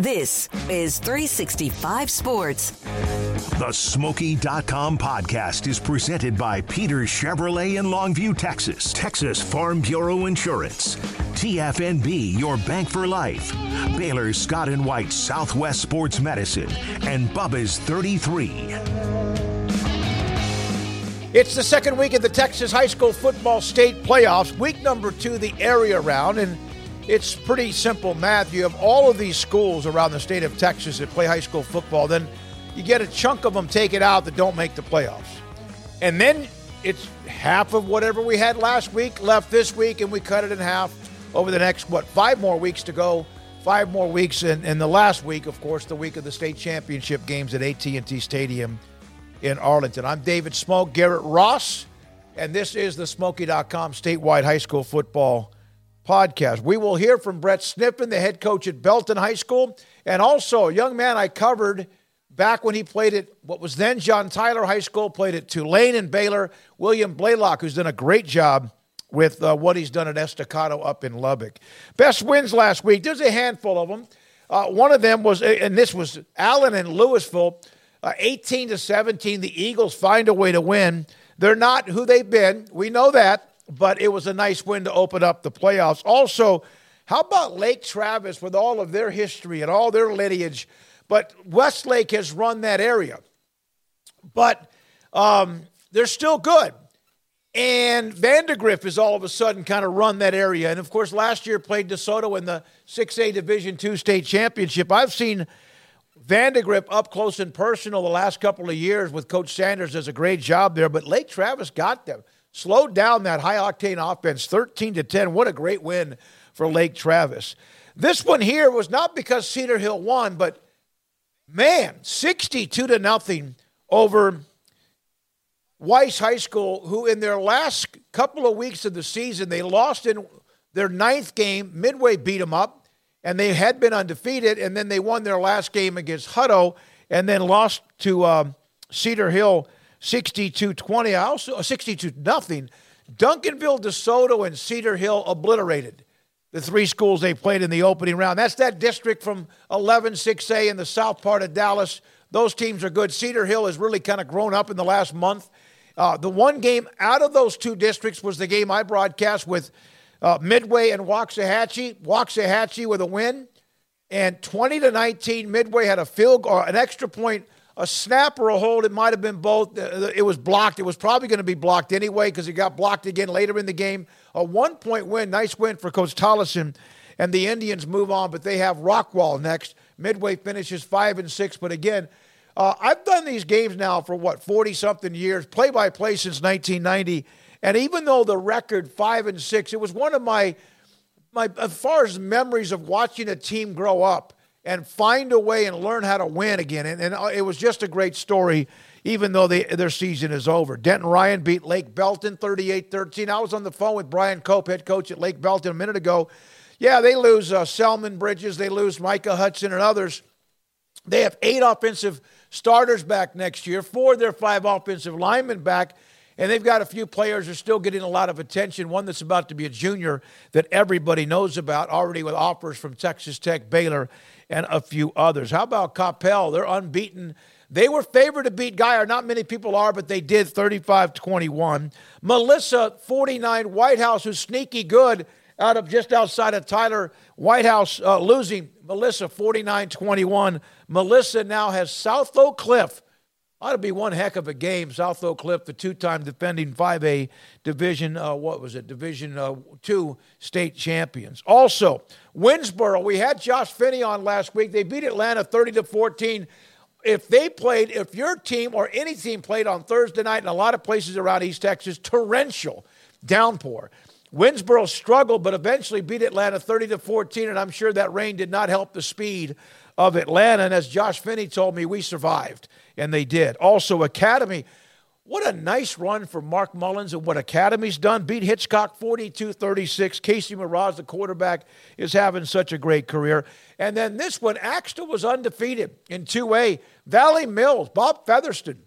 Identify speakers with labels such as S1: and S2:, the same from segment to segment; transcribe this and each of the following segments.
S1: This is 365 Sports.
S2: The Smoky.com podcast is presented by Peters Chevrolet in Longview, Texas, Texas Farm Bureau Insurance, TFNB, your bank for life, Baylor Scott and White Southwest Sports Medicine, and Bubba's 33.
S3: It's the second week of the Texas High School Football State Playoffs, week number two, the area round, and it's pretty simple math. You have all of these schools around the state of Texas that play high school football, then you get a chunk of them taken out that don't make the playoffs. And then it's half of whatever we had last week left this week, and we cut it in half over the next, what, five more weeks to go. Five more weeks, and, and the last week, of course, the week of the state championship games at AT&T Stadium in Arlington. I'm David Smoak, Garrett Ross, and this is the Smoky.com statewide high school football podcast. We will hear from Brett Sniffin, the head coach at Belton High School, and also a young man I covered back when he played at what was then John Tyler High School, played at Tulane and Baylor, William Blaylock, who's done a great job with uh, what he's done at Estacado up in Lubbock. Best wins last week, there's a handful of them. Uh, one of them was, and this was Allen and Lewisville, uh, 18 to 17. The Eagles find a way to win. They're not who they've been. We know that, but it was a nice win to open up the playoffs. Also, how about Lake Travis with all of their history and all their lineage? But Westlake has run that area. But um, they're still good. And Vandegrift has all of a sudden kind of run that area. And of course, last year played DeSoto in the 6A Division II state championship. I've seen Vandegrift up close and personal the last couple of years with Coach Sanders does a great job there. But Lake Travis got them. Slowed down that high octane offense 13 to 10. What a great win for Lake Travis. This one here was not because Cedar Hill won, but man, 62 to nothing over Weiss High School, who in their last couple of weeks of the season, they lost in their ninth game. Midway beat them up, and they had been undefeated, and then they won their last game against Hutto, and then lost to um, Cedar Hill 62 20. I also 62 nothing. Duncanville, DeSoto, and Cedar Hill obliterated the three schools they played in the opening round. That's that district from 11 6A in the south part of Dallas. Those teams are good. Cedar Hill has really kind of grown up in the last month. Uh, the one game out of those two districts was the game I broadcast with uh, Midway and Waxahachie. Waxahachie with a win, and 20 to 19. Midway had a field or an extra point, a snap or a hold. It might have been both. Uh, it was blocked. It was probably going to be blocked anyway because it got blocked again later in the game. A one point win, nice win for Coach Tolleson, and the Indians move on. But they have Rockwall next. Midway finishes five and six, but again. Uh, I've done these games now for what, 40 something years, play by play since 1990. And even though the record five and six, it was one of my, my, as far as memories of watching a team grow up and find a way and learn how to win again. And, and it was just a great story, even though they, their season is over. Denton Ryan beat Lake Belton 38 13. I was on the phone with Brian Cope, head coach at Lake Belton, a minute ago. Yeah, they lose uh, Selman Bridges, they lose Micah Hudson and others. They have eight offensive starters back next year, four of their five offensive linemen back, and they've got a few players who are still getting a lot of attention. One that's about to be a junior that everybody knows about already with offers from Texas Tech, Baylor, and a few others. How about Coppell? They're unbeaten. They were favored to beat Guyer. Not many people are, but they did 35 21. Melissa, 49, White House, who's sneaky good out of just outside of Tyler. White House uh, losing Melissa 49 21. Melissa now has South Oak Cliff. Ought to be one heck of a game. South Oak Cliff, the two time defending 5A Division, uh, what was it, Division uh, 2 state champions. Also, Winnsboro. we had Josh Finney on last week. They beat Atlanta 30 to 14 if they played, if your team or any team played on Thursday night in a lot of places around East Texas, torrential downpour. Winnsboro struggled, but eventually beat Atlanta 30 to 14, and I'm sure that rain did not help the speed of Atlanta. And as Josh Finney told me, we survived, and they did. Also, Academy what a nice run for Mark Mullins and what Academy's done. Beat Hitchcock 42 36. Casey Miraz, the quarterback, is having such a great career. And then this one, Axtell was undefeated in 2A. Valley Mills, Bob Featherston,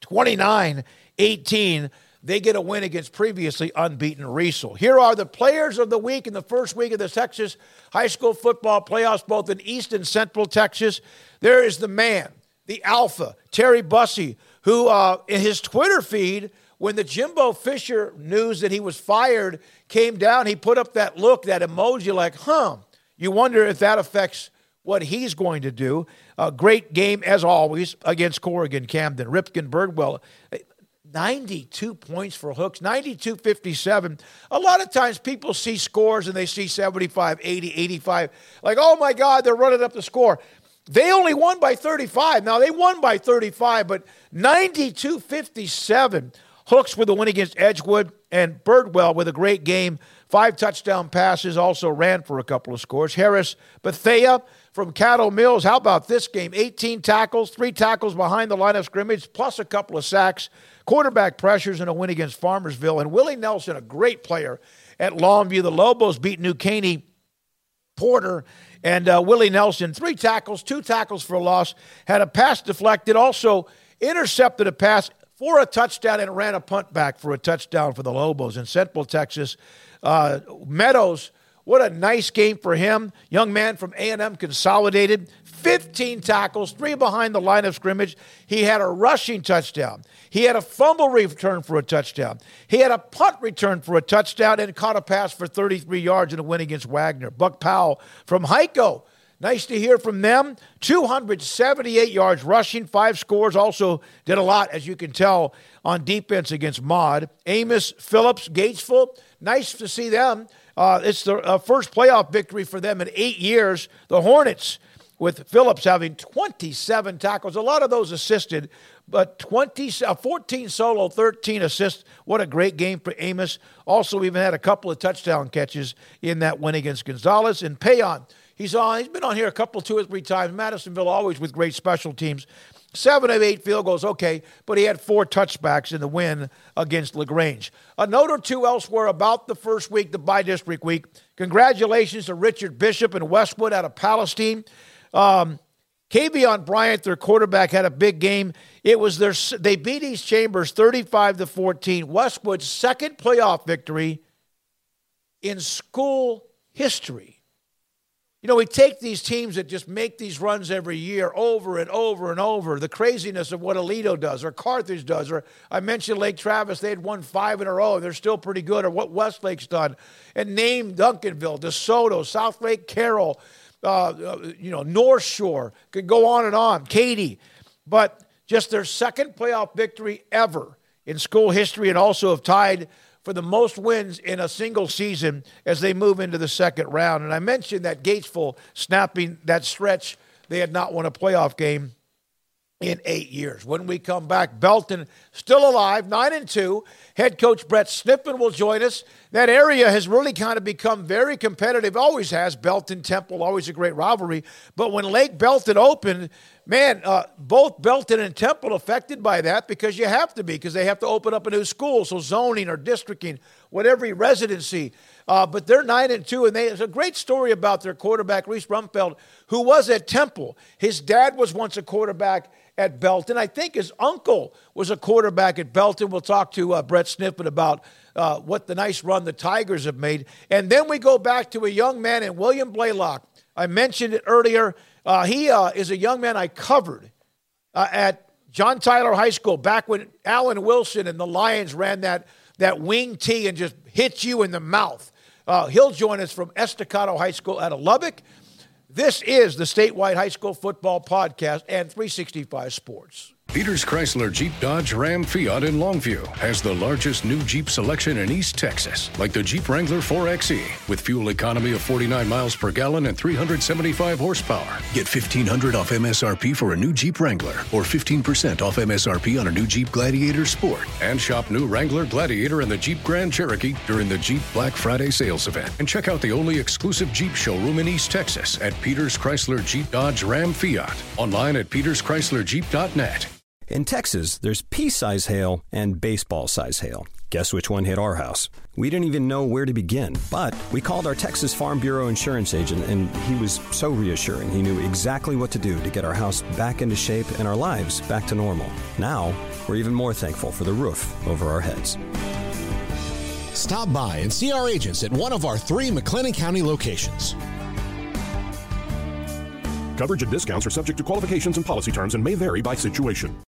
S3: 29 18. They get a win against previously unbeaten Riesel. Here are the players of the week in the first week of the Texas high school football playoffs, both in East and Central Texas. There is the man, the alpha, Terry Bussey who uh, in his Twitter feed, when the Jimbo Fisher news that he was fired came down, he put up that look, that emoji, like, huh. You wonder if that affects what he's going to do. A great game, as always, against Corrigan Camden. Ripken Birdwell, 92 points for Hooks, 92 57. A lot of times people see scores and they see 75, 80, 85. Like, oh my God, they're running up the score. They only won by 35. Now, they won by 35, but 92 57. Hooks with a win against Edgewood, and Birdwell with a great game. Five touchdown passes, also ran for a couple of scores. Harris Bethea from Caddo Mills. How about this game? 18 tackles, three tackles behind the line of scrimmage, plus a couple of sacks, quarterback pressures, and a win against Farmersville. And Willie Nelson, a great player at Longview. The Lobos beat New Caney Porter and uh, Willie Nelson, three tackles, two tackles for a loss, had a pass deflected, also intercepted a pass for a touchdown and ran a punt back for a touchdown for the Lobos in Central Texas. Uh, Meadows, what a nice game for him. Young man from A&M Consolidated, 15 tackles, three behind the line of scrimmage. He had a rushing touchdown. He had a fumble return for a touchdown. He had a punt return for a touchdown and caught a pass for 33 yards in a win against Wagner. Buck Powell from Hico. Nice to hear from them. 278 yards rushing, five scores. Also did a lot, as you can tell, on defense against Maud. Amos Phillips, Gatesville. Nice to see them. Uh, it's the uh, first playoff victory for them in eight years. The Hornets with Phillips having 27 tackles, a lot of those assisted, but 20, uh, 14 solo, 13 assists. What a great game for Amos. Also, even had a couple of touchdown catches in that win against Gonzales. And Payon, he's on. He's been on here a couple, two or three times. Madisonville always with great special teams. Seven of eight field goals, okay, but he had four touchbacks in the win against LaGrange. A note or two elsewhere about the first week, the by district week. Congratulations to Richard Bishop and Westwood out of Palestine. Um, Kavion Bryant, their quarterback, had a big game. It was their they beat East Chambers 35 to 14. Westwood's second playoff victory in school history. You know, we take these teams that just make these runs every year over and over and over. The craziness of what Aledo does or Carthage does, or I mentioned Lake Travis, they had won five in a row. and They're still pretty good, or what Westlake's done. And name Duncanville, DeSoto, South Lake Carroll, uh, uh, you know, North Shore, could go on and on, Katy. But just their second playoff victory ever in school history and also have tied for the most wins in a single season as they move into the second round. And I mentioned that Gatesville snapping that stretch, they had not won a playoff game in eight years. When we come back, Belton still alive, nine and two. Head coach Brett Sniffin will join us. That area has really kind of become very competitive. Always has. Belton Temple, always a great rivalry. But when Lake Belton opened, man, uh, both Belton and Temple affected by that because you have to be because they have to open up a new school. So zoning or districting, whatever residency. Uh, but they're nine and two, and they, there's a great story about their quarterback Reese Rumfeld, who was at Temple. His dad was once a quarterback at Belton. I think his uncle was a quarterback at Belton. We'll talk to uh, Brett Sniffin about uh, what the nice run the Tigers have made. And then we go back to a young man in William Blaylock. I mentioned it earlier. Uh, he uh, is a young man I covered uh, at John Tyler High School back when Alan Wilson and the Lions ran that, that wing tee and just hit you in the mouth. Uh, he'll join us from Estacado High School out of Lubbock. This is the Statewide High School Football Podcast and 365 Sports.
S4: Peters Chrysler Jeep Dodge Ram Fiat in Longview has the largest new Jeep selection in East Texas, like the Jeep Wrangler 4xe with fuel economy of 49 miles per gallon and 375 horsepower. Get 1500 off MSRP for a new Jeep Wrangler or 15% off MSRP on a new Jeep Gladiator Sport and shop new Wrangler Gladiator and the Jeep Grand Cherokee during the Jeep Black Friday sales event. And check out the only exclusive Jeep showroom in East Texas at Peters Chrysler Jeep Dodge Ram Fiat. Online at peterschryslerjeep.net.
S5: In Texas, there's pea size hail and baseball size hail. Guess which one hit our house? We didn't even know where to begin, but we called our Texas Farm Bureau insurance agent, and he was so reassuring. He knew exactly what to do to get our house back into shape and our lives back to normal. Now, we're even more thankful for the roof over our heads.
S6: Stop by and see our agents at one of our three McLennan County locations.
S7: Coverage and discounts are subject to qualifications and policy terms and may vary by situation.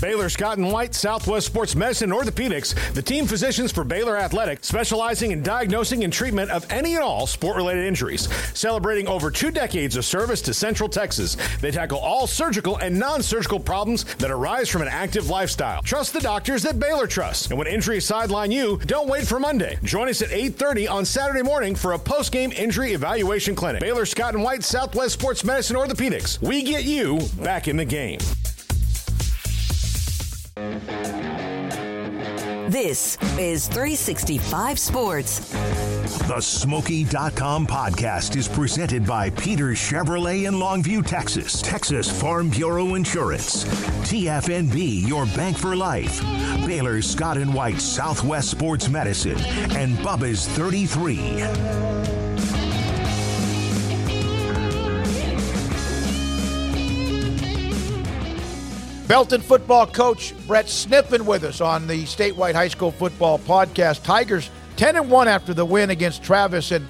S8: Baylor Scott and White, Southwest Sports Medicine Orthopedics, the team physicians for Baylor Athletic, specializing in diagnosing and treatment of any and all sport related injuries. Celebrating over two decades of service to Central Texas, they tackle all surgical and non surgical problems that arise from an active lifestyle. Trust the doctors that Baylor trusts. And when injuries sideline you, don't wait for Monday. Join us at 8.30 on Saturday morning for a post game injury evaluation clinic. Baylor Scott and White, Southwest Sports Medicine Orthopedics. We get you back in the game.
S1: This is 365 Sports.
S2: The Smoky.com podcast is presented by Peters Chevrolet in Longview, Texas. Texas Farm Bureau Insurance. TFNB, your bank for life. Baylor Scott and White Southwest Sports Medicine. And Bubba's 33.
S3: Belton football coach Brett Sniffin with us on the statewide high school football podcast. Tigers 10 and 1 after the win against Travis and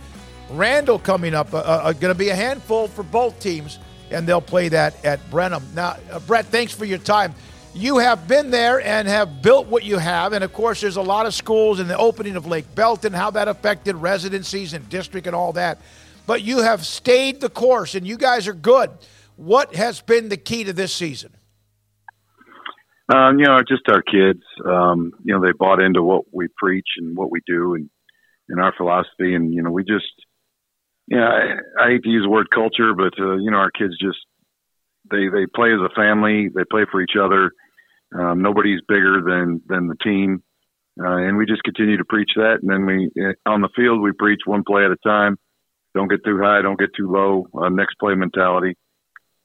S3: Randle coming up. Uh, uh, going to be a handful for both teams, and they'll play that at Brenham. Now, uh, Brett, thanks for your time. You have been there and have built what you have, and of course, there's a lot of schools in the opening of Lake Belton, how that affected residencies and district and all that. But you have stayed the course, and you guys are good. What has been the key to this season?
S9: Um, you know, just our kids. Um, you know, they bought into what we preach and what we do and, and our philosophy. And, you know, we just, yeah, you know, I, I hate to use the word culture, but, uh, you know, our kids just, they, they play as a family. They play for each other. Um, nobody's bigger than, than the team. Uh, and we just continue to preach that. And then we, eh, on the field, we preach one play at a time. Don't get too high. Don't get too low. Uh, next play mentality.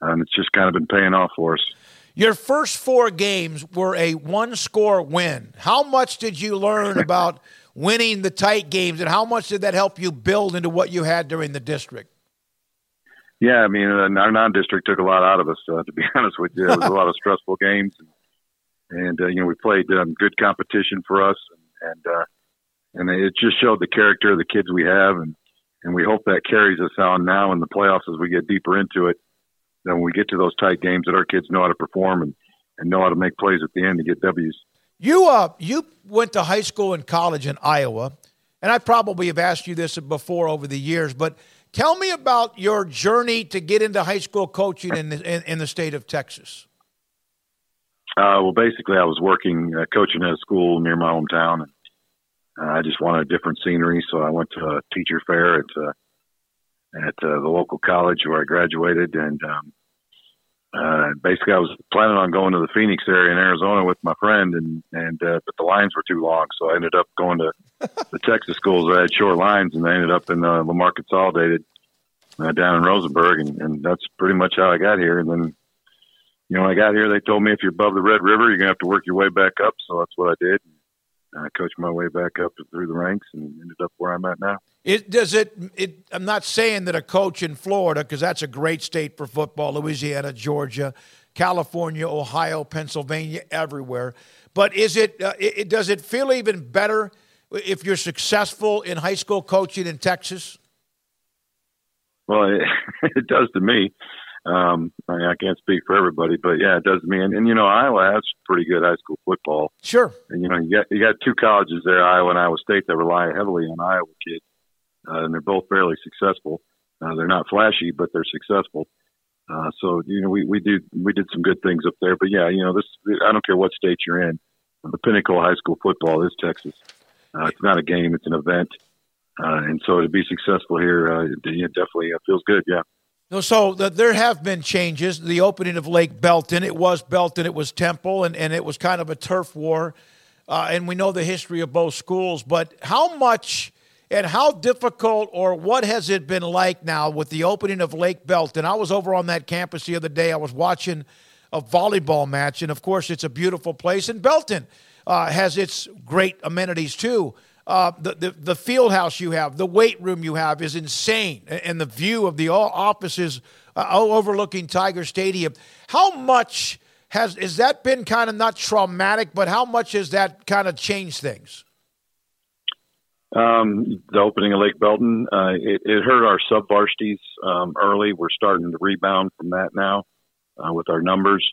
S9: And it's just kind of been paying off for us.
S3: Your first four games were a one score win. How much did you learn about winning the tight games, and how much did that help you build into what you had during the district?
S9: Yeah, I mean, uh, our non district took a lot out of us, uh, to be honest with you. It was a lot of stressful games. And, and uh, you know, we played um, good competition for us, and, and, uh, and it just showed the character of the kids we have. And, and we hope that carries us on now in the playoffs as we get deeper into it then when we get to those tight games, that our kids know how to perform and, and know how to make plays at the end to get W's.
S3: You uh, you went to high school and college in Iowa, and I probably have asked you this before over the years, but tell me about your journey to get into high school coaching in the, in, in the state of Texas.
S9: Uh, well, basically, I was working uh, coaching at a school near my hometown, and uh, I just wanted a different scenery, so I went to a teacher fair at uh, at uh, the local college where I graduated, and um, uh, basically, I was planning on going to the Phoenix area in Arizona with my friend, and and uh, but the lines were too long, so I ended up going to the Texas schools that had short lines, and I ended up in uh, Lamar Consolidated uh, down in Rosenberg, and, and that's pretty much how I got here. And then, you know, when I got here, they told me if you're above the Red River, you're gonna have to work your way back up. So that's what I did. I coached my way back up through the ranks and ended up where I'm at now.
S3: It does it, it. I'm not saying that a coach in Florida, because that's a great state for football, Louisiana, Georgia, California, Ohio, Pennsylvania, everywhere. But is it, uh, it? Does it feel even better if you're successful in high school coaching in Texas?
S9: Well, it, it does to me. Um, I, mean, I can't speak for everybody, but yeah, it does to me. And, and you know, Iowa has pretty good high school football.
S3: Sure.
S9: And you know, you got you got two colleges there, Iowa and Iowa State, that rely heavily on Iowa kids, and they're both fairly successful. Uh, they're not flashy, but they're successful. Uh, so you know, we we do we did some good things up there. But yeah, you know, this I don't care what state you're in, the pinnacle of high school football is Texas. Uh, it's not a game; it's an event. Uh, and so to be successful here, uh, it definitely feels good. Yeah.
S3: No, So the, there have been changes. The opening of Lake Belton, it was Belton, it was Temple, and, and it was kind of a turf war. Uh, and we know the history of both schools. But how much and how difficult or what has it been like now with the opening of Lake Belton? I was over on that campus the other day. I was watching a volleyball match, and of course, it's a beautiful place. And Belton uh, has its great amenities too. Uh, the, the, the field house you have, the weight room you have is insane, and the view of the all offices uh, overlooking Tiger Stadium. How much has has that been kind of not traumatic, but how much has that kind of changed things?
S9: Um, the opening of Lake Belton, uh, it, it, hurt our sub varsities um, early. We're starting to rebound from that now uh, with our numbers.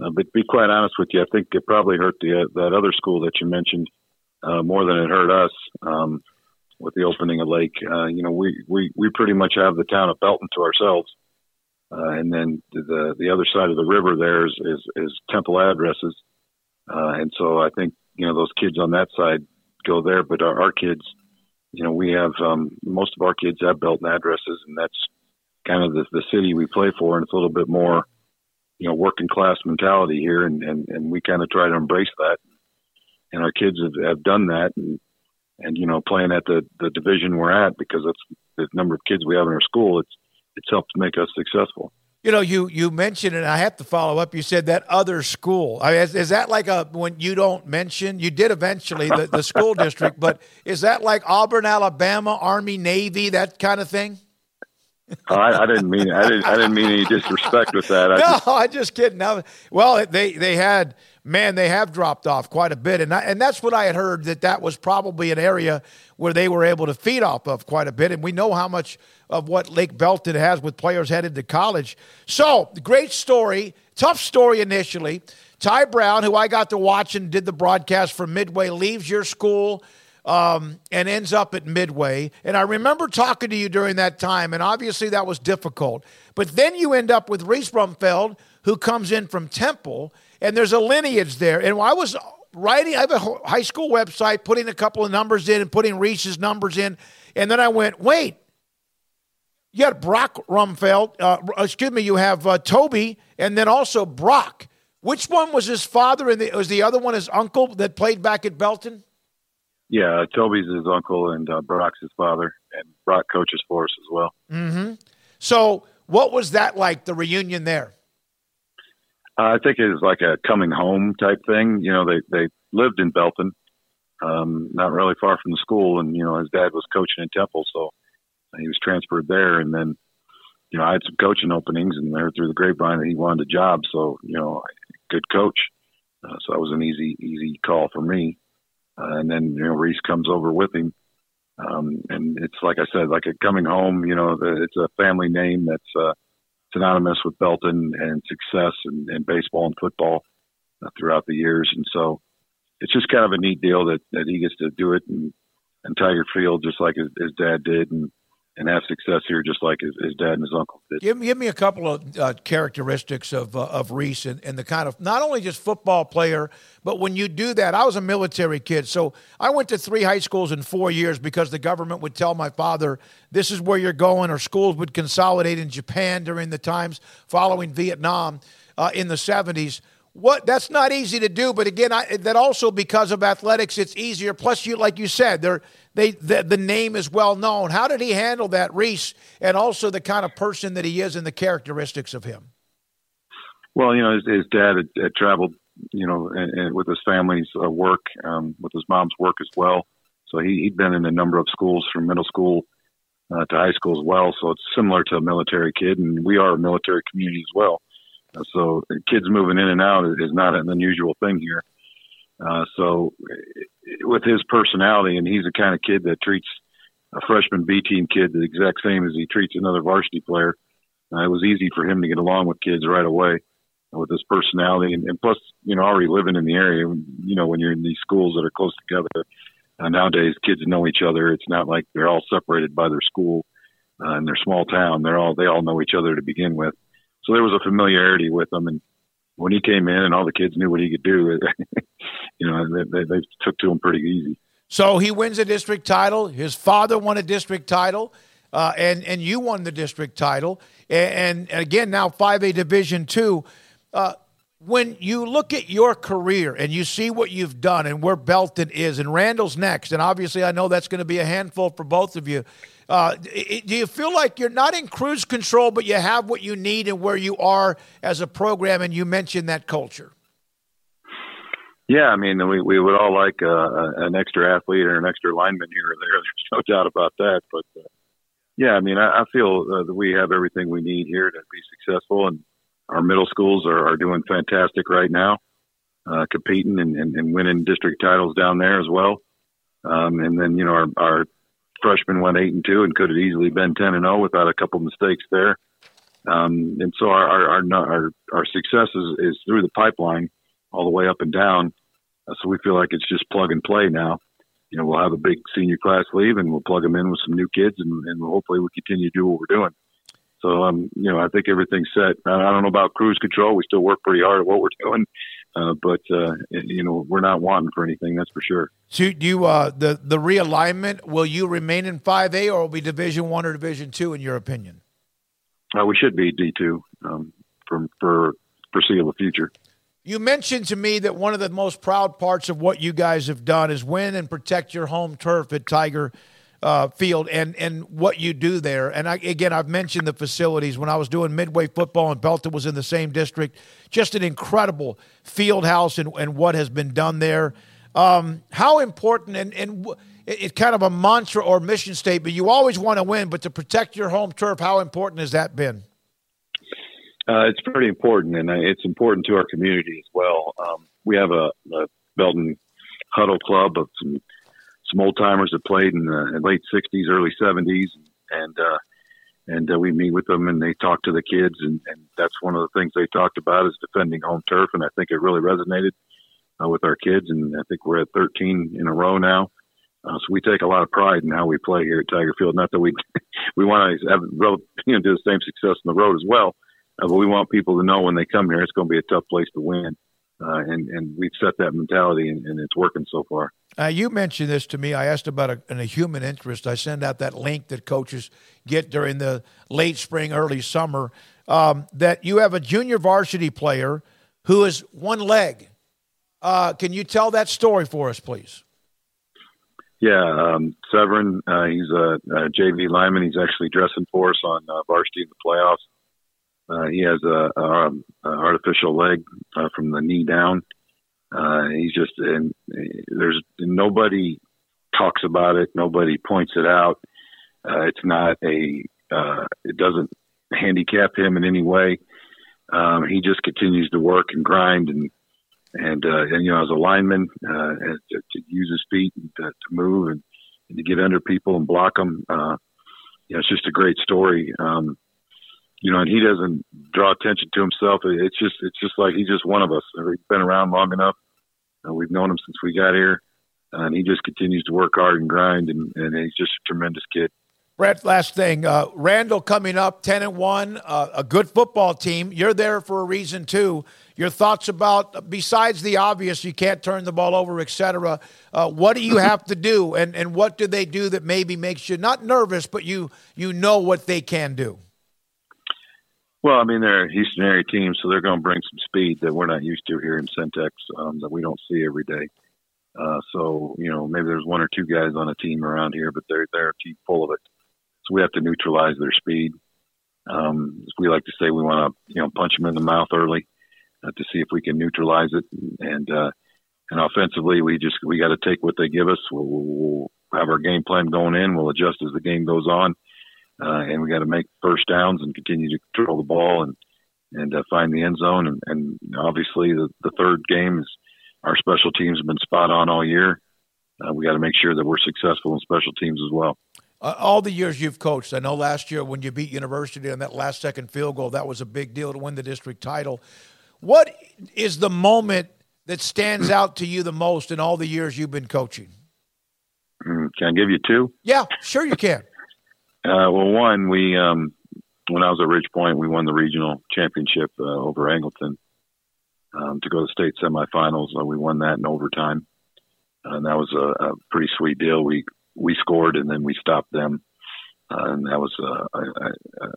S9: Uh, but to be quite honest with you, I think it probably hurt the, that other school that you mentioned uh, more than it hurt us um, with the opening of Lake. Uh, you know, we, we, we pretty much have the town of Belton to ourselves. Uh, and then the the other side of the river there is is, is Temple addresses, uh, and so I think you know those kids on that side go there, but our, our kids, you know, we have um, most of our kids have Belton addresses, and that's kind of the, the city we play for, and it's a little bit more, you know, working class mentality here, and and, and we kind of try to embrace that. And our kids have, have done that and and you know playing at the the division we're at because that's the number of kids we have in our school it's it's helped make us successful
S3: you know you you mentioned and i have to follow up you said that other school. I mean, is, is that like a when you don't mention you did eventually the, the school district but is that like auburn alabama army navy that kind of thing
S9: oh, I, I, didn't mean I didn't I didn't mean any disrespect with that. I
S3: no,
S9: just,
S3: I just kidding. Now, well, they they had man, they have dropped off quite a bit. And, I, and that's what I had heard that that was probably an area where they were able to feed off of quite a bit. And we know how much of what Lake Belton has with players headed to college. So, great story. Tough story initially. Ty Brown, who I got to watch and did the broadcast for Midway, leaves your school um, and ends up at Midway. And I remember talking to you during that time, and obviously that was difficult. But then you end up with Reese Brumfeld, who comes in from Temple and there's a lineage there. And I was writing, I have a high school website, putting a couple of numbers in and putting Reese's numbers in. And then I went, wait, you got Brock Rumfeld, uh, excuse me, you have uh, Toby, and then also Brock. Which one was his father, and the, was the other one his uncle that played back at Belton?
S9: Yeah, Toby's his uncle, and uh, Brock's his father, and Brock coaches for us as well.
S3: Mm-hmm. So, what was that like? The reunion there?
S9: Uh, I think it was like a coming home type thing. You know, they they lived in Belton, um, not really far from the school, and you know his dad was coaching in Temple, so he was transferred there. And then, you know, I had some coaching openings, and there through the grapevine that he wanted a job. So you know, good coach. Uh, so that was an easy easy call for me. Uh, and then you know Reese comes over with him, um, and it's like I said, like a coming home. You know, it's a family name that's. Uh, synonymous with Belton and success in, in baseball and football uh, throughout the years. And so it's just kind of a neat deal that, that he gets to do it and, and Tiger Field just like his, his dad did. And, and have success here, just like his, his dad and his uncle did.
S3: Give, give me a couple of uh, characteristics of uh, of Reese and, and, the kind of not only just football player, but when you do that, I was a military kid, so I went to three high schools in four years because the government would tell my father this is where you're going, or schools would consolidate in Japan during the times following Vietnam uh, in the 70s what that's not easy to do but again I, that also because of athletics it's easier. Plus you like you said they're they the, the name is well known. How did he handle that reese and also the kind of person that he is and the characteristics of him?
S9: Well you know his, his dad had, had, traveled you know and, and with his family's uh, work um, with his mom's work as well. So he, he'd been in a number of schools from middle school uh, to high school as well. So it's similar to a military kid and we are a military community as well so kids moving in and out is not an unusual thing here. Uh, so with his personality, and he's the kind of kid that treats a freshman B team kid the exact same as he treats another varsity player. Uh, it was easy for him to get along with kids right away with his personality, and, and plus, you know, already living in the area. You know, when you're in these schools that are close together, uh, nowadays kids know each other. It's not like they're all separated by their school uh, in their small town. They're all they all know each other to begin with. So there was a familiarity with him, and when he came in and all the kids knew what he could do, you know, they, they took to him pretty easy.
S3: So he wins a district title. His father won a district title, uh, and and you won the district title, and, and again now five A Division two. Uh, when you look at your career and you see what you've done and where Belton is, and Randle's next, and obviously I know that's going to be a handful for both of you. Uh, do you feel like you're not in cruise control, but you have what you need and where you are as a program? And you mentioned that culture.
S9: Yeah, I mean, we we would all like uh, an extra athlete or an extra lineman here or there. There's no doubt about that. But uh, yeah, I mean, I, I feel uh, that we have everything we need here to be successful, and our middle schools are, are doing fantastic right now, uh, competing and, and, and winning district titles down there as well. Um, and then you know our, our freshmen went eight and two and could have easily been ten and zero oh without a couple mistakes there. Um, and so our our our, our, our success is, is through the pipeline all the way up and down. Uh, so we feel like it's just plug and play now. You know, we'll have a big senior class leave and we'll plug them in with some new kids and, and hopefully we continue to do what we're doing. So, um, you know, I think everything's set. I don't know about cruise control. We still work pretty hard at what we're doing. Uh, but uh, you know we're not wanting for anything. That's for sure.
S3: So do you uh, the the realignment? Will you remain in five A or will be Division One or Division Two? In your opinion?
S9: Uh, we should be D two um, for for foreseeable future.
S3: You mentioned to me that one of the most proud parts of what you guys have done is win and protect your home turf at Tiger uh, field and and what you do there. And I, again, I've mentioned the facilities. When I was doing midway football and Belton was in the same district, just an incredible field house and, and what has been done there. Um, how important and and it's kind of a mantra or mission statement. You always want to win, but to protect your home turf, how important has that been?
S9: Uh, it's pretty important, and uh, it's important to our community as well. Um, we have a, a Belton Huddle Club of some some old timers that played in the late '60s, early '70s, and uh, and uh, we meet with them and they talk to the kids, and, and that's one of the things they talked about is defending home turf, and I think it really resonated uh, with our kids, and I think we're at 13 in a row now. Uh, so we take a lot of pride in how we play here at Tiger Field. Not that we we want to have you know do the same success on the road as well, uh, but we want people to know when they come here it's going to be a tough place to win, uh, and and we've set that mentality, and, and it's working so far.
S3: Uh, you mentioned this to me. I asked about a, a, human interest. I send out that link that coaches get during the late spring, early summer. Um, that you have a junior varsity player who is one leg. Uh, can you tell that story for us, please?
S9: Yeah, um, Severin. Uh, he's a, a, JV lineman. He's actually dressing for us on uh, varsity in the playoffs. Uh, he has a, a, a artificial leg uh, from the knee down. Uh, he's just and there's nobody talks about it. Nobody points it out. Uh, it's not a. Uh, it doesn't handicap him in any way. Um, he just continues to work and grind and and uh, and you know as a lineman uh, to, to use his feet and to, to move and, and to get under people and block them. Uh, you know, it's just a great story. Um, you know, and he doesn't draw attention to himself. It's just, it's just like he's just one of us. He's been around long enough. Uh, we've known him since we got here, and he just continues to work hard and grind, and, and he's just a tremendous kid.
S3: Brett, last thing. Uh, Randle coming up, 10 and 1, uh, a good football team. You're there for a reason, too. Your thoughts about, besides the obvious, you can't turn the ball over, etc. Uh, what do you have to do, and, and what do they do that maybe makes you not nervous, but you you know what they can do?
S9: Well, I mean, they're a Houston area team, so they're going to bring some speed that we're not used to here in Centex um, that we don't see every day. Uh, so, you know, maybe there's one or two guys on a team around here, but they're, they're a team full of it. So we have to neutralize their speed. Um, we like to say we want to, you know, punch them in the mouth early uh, to see if we can neutralize it. And, uh, and offensively, we just, we got to take what they give us. We'll, we'll, have our game plan going in. We'll adjust as the game goes on. Uh, and we got to make first downs and continue to control the ball and, and uh, find the end zone. And, and obviously the, the third game is our special teams have been spot on all year. Uh, we got to make sure that we're successful in special teams as well.
S3: Uh, all the years you've coached, I know last year when you beat University on that last second field goal, that was a big deal to win the district title. What is the moment that stands out to you the most in all the years you've been coaching?
S9: Mm, can I give you two?
S3: Yeah, sure you can.
S9: Uh, well, one, we um, when I was at Ridge Point, we won the regional championship uh, over Angleton um, to go to the state semifinals. Uh, we won that in overtime, and that was a, a pretty sweet deal. We we scored and then we stopped them, uh, and that was an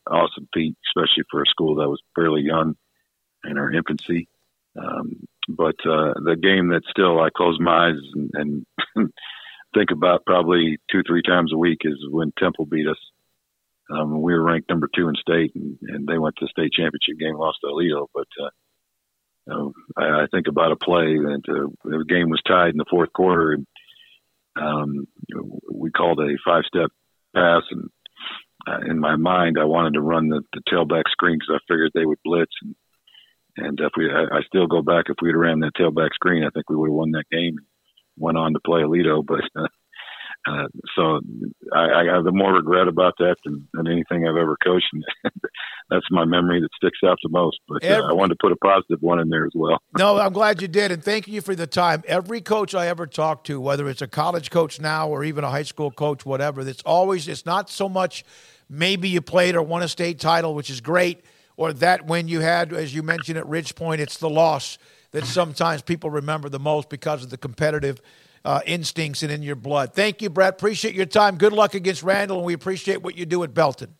S9: awesome feat, especially for a school that was fairly young in our infancy. Um, but uh, the game that still I close my eyes and, and think about probably two three times a week is when Temple beat us. Um, we were ranked number two in state, and, and they went to the state championship game, lost to Aledo. But uh, know, I, I think about a play that uh, the game was tied in the fourth quarter, and um, we called a five step pass, and uh, in my mind, I wanted to run the, the tailback screen because I figured they would blitz, and and if we, I, I still go back if we'd ran that tailback screen, I think we would have won that game. Went on to play Aledo, but uh, uh, so I, I have the more regret about that than, than anything I've ever coached. And that's my memory that sticks out the most. But uh, I wanted to put a positive one in there as well.
S3: no, I'm glad you did, and thank you for the time. Every coach I ever talked to, whether it's a college coach now or even a high school coach, whatever, it's always it's not so much maybe you played or won a state title, which is great, or that when you had, as you mentioned at Ridge Point, it's the loss that sometimes people remember the most because of the competitive uh, instincts and in your blood. Thank you, Brett. Appreciate your time. Good luck against Randle, and we appreciate what you do at Belton.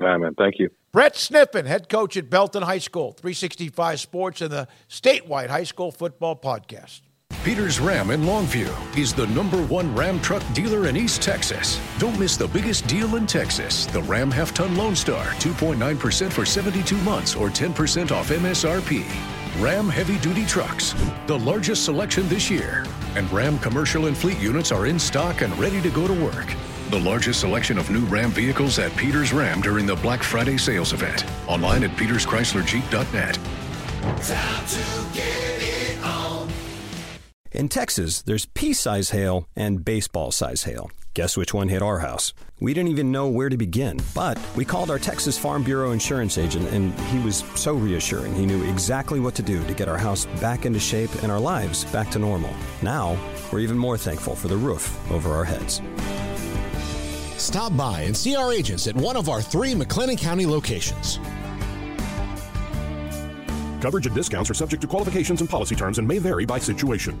S9: All right, man. Thank you.
S3: Brett Sniffin, head coach at Belton High School, 365 Sports, and the statewide high school football podcast.
S4: Peters Ram in Longview is the number one Ram truck dealer in East Texas. Don't miss the biggest deal in Texas the Ram Half Ton Lone Star, 2.9% for 72 months or 10% off MSRP. Ram heavy duty trucks, the largest selection this year. And Ram commercial and fleet units are in stock and ready to go to work. The largest selection of new Ram vehicles at Peters Ram during the Black Friday sales event. Online at peterschryslerjeep.net.
S5: In Texas, there's pea size hail and baseball size hail. Guess which one hit our house? We didn't even know where to begin, but we called our Texas Farm Bureau insurance agent, and he was so reassuring. He knew exactly what to do to get our house back into shape and our lives back to normal. Now, we're even more thankful for the roof over our heads.
S6: Stop by and see our agents at one of our three McLennan County locations.
S7: Coverage and discounts are subject to qualifications and policy terms and may vary by situation.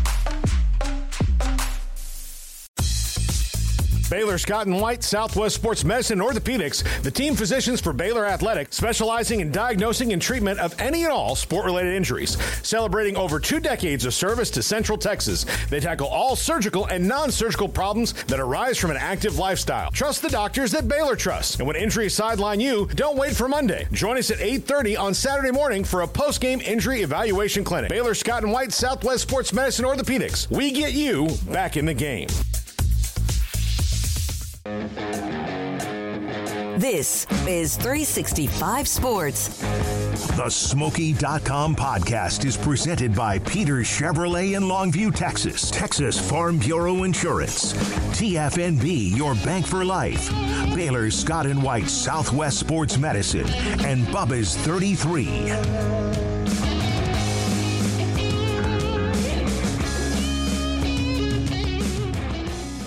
S8: Baylor Scott and White Southwest Sports Medicine Orthopedics, the team physicians for Baylor Athletic, specializing in diagnosing and treatment of any and all sport related injuries. Celebrating over two decades of service to Central Texas, they tackle all surgical and non surgical problems that arise from an active lifestyle. Trust the doctors that Baylor trusts. And when injuries sideline you, don't wait for Monday. Join us at 8:30 on Saturday morning for a post-game injury evaluation clinic. Baylor Scott and White Southwest Sports Medicine Orthopedics. We get you back in the game.
S1: This is 365 Sports.
S2: The Smoky.com podcast is presented by Peter Chevrolet in Longview, Texas. Texas Farm Bureau Insurance. TFNB, your bank for life. Baylor Scott and White Southwest Sports Medicine. And Bubba's 33.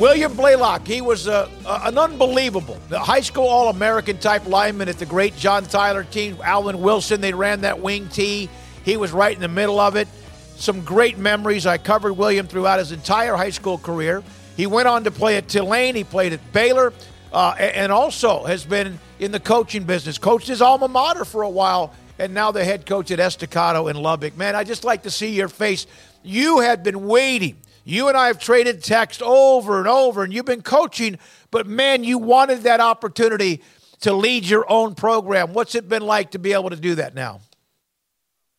S3: William Blaylock, he was a, a, an unbelievable the high school All American type lineman at the great John Tyler team. Alan Wilson, they ran that wing T. He was right in the middle of it. Some great memories. I covered William throughout his entire high school career. He went on to play at Tulane, he played at Baylor, uh, and also has been in the coaching business. Coached his alma mater for a while, and now the head coach at Estacado in Lubbock. Man, I just like to see your face. You had been waiting you and I have traded text over and over, and you've been coaching, but man, you wanted that opportunity to lead your own program. What's it been like to be able to do that now?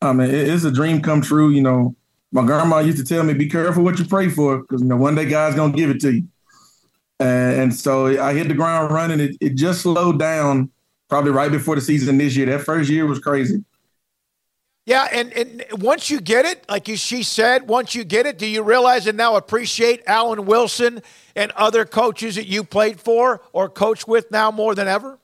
S10: I mean, it's a dream come true. You know, my grandma used to tell me, "Be careful what you pray for, because you know one day God's gonna give it to you." And so I hit the ground running. It, it just slowed down probably right before the season this year. That first year was crazy.
S3: Yeah, and, and once you get it, like you, she said, once you get it, do you realize and now appreciate Alan Wilson and other coaches that you played for or coach with now more than ever?